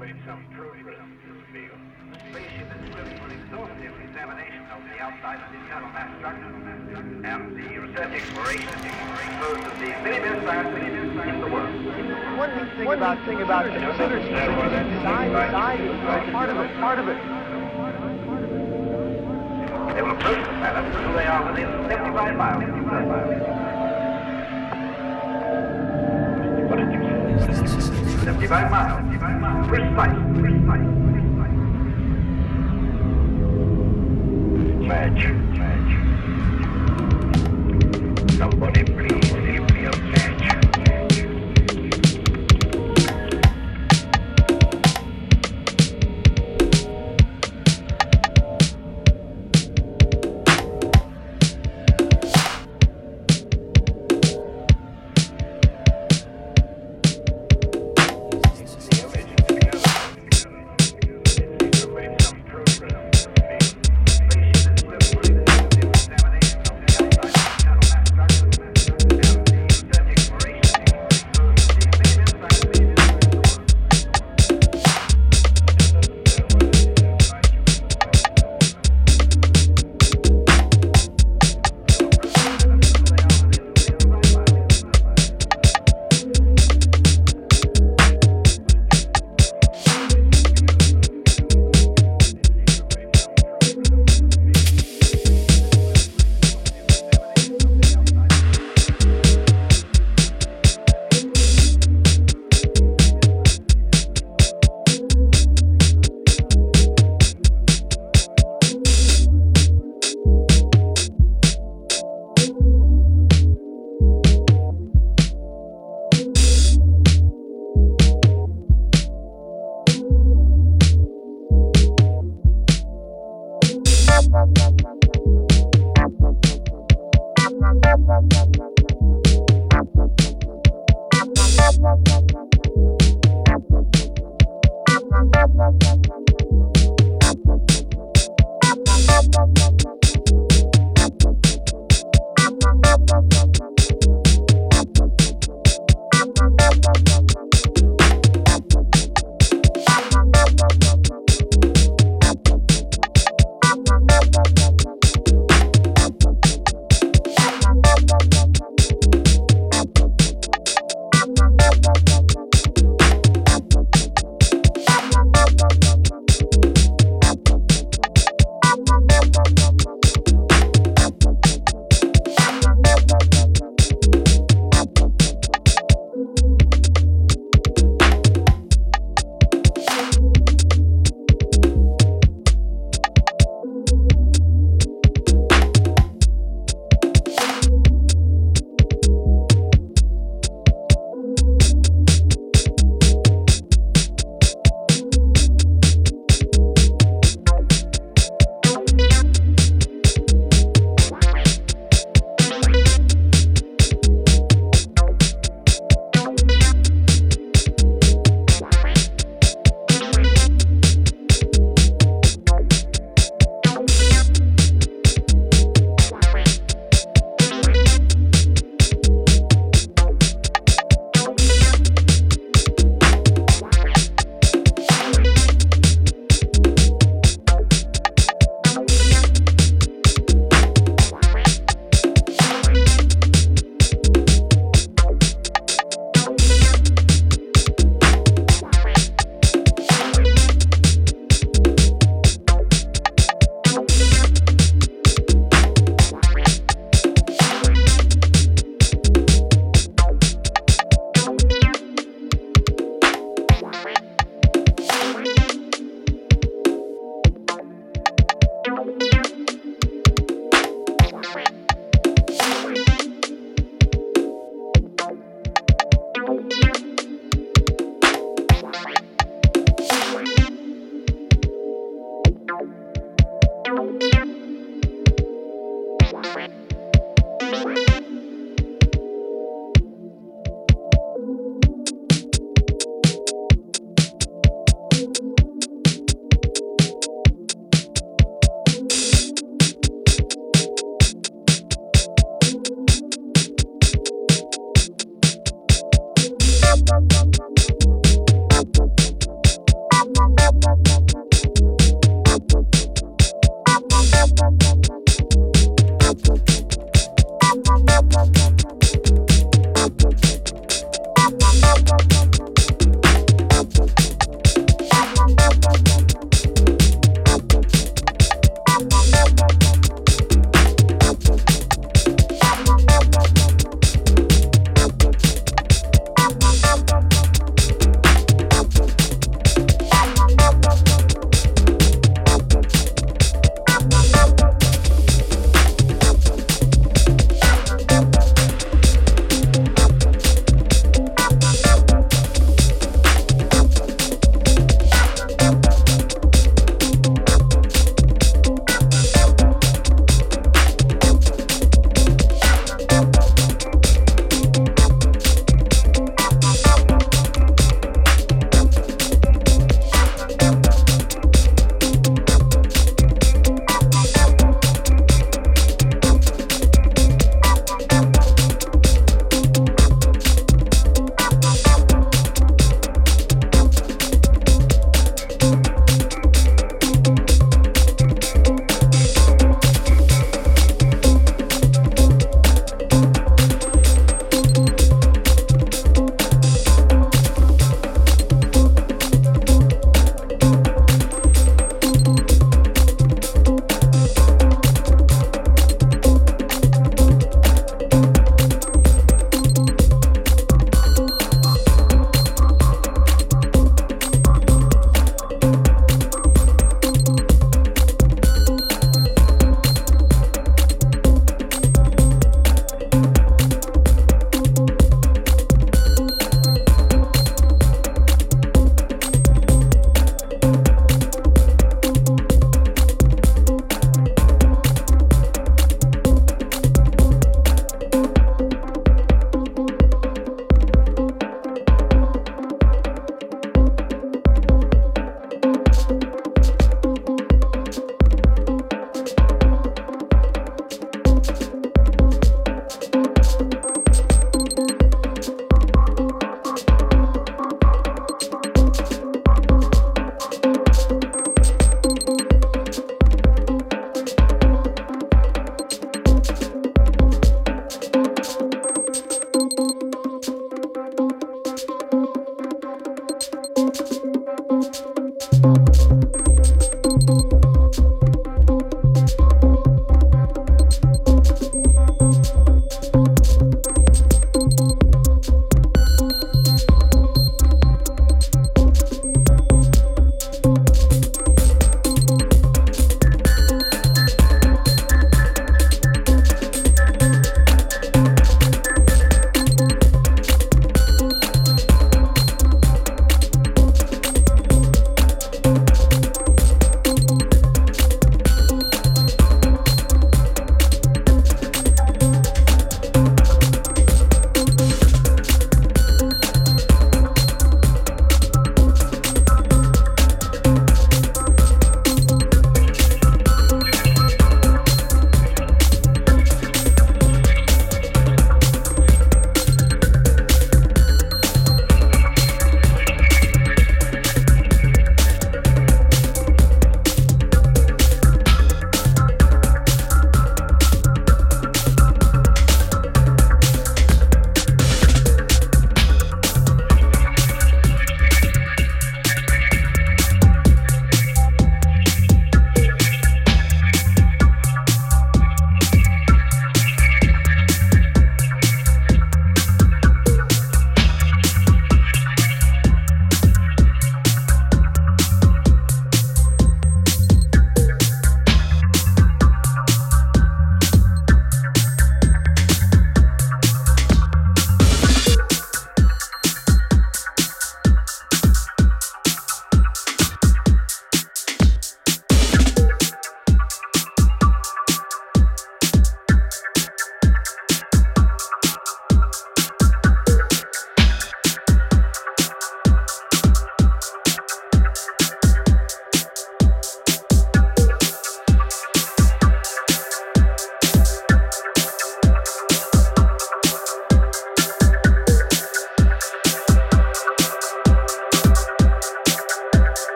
made some progress, Neil. The spaceship is equipped for exhaustive examination of the outside of the internal mass structure. And the research exploration that the very best science in the world. One thing about thing about computers is that you can decide decide it's part of it, part of it. They will approach the planet until they are within 75 miles. What 75 miles. Precise. Precise. Precise. Match. Match. Somebody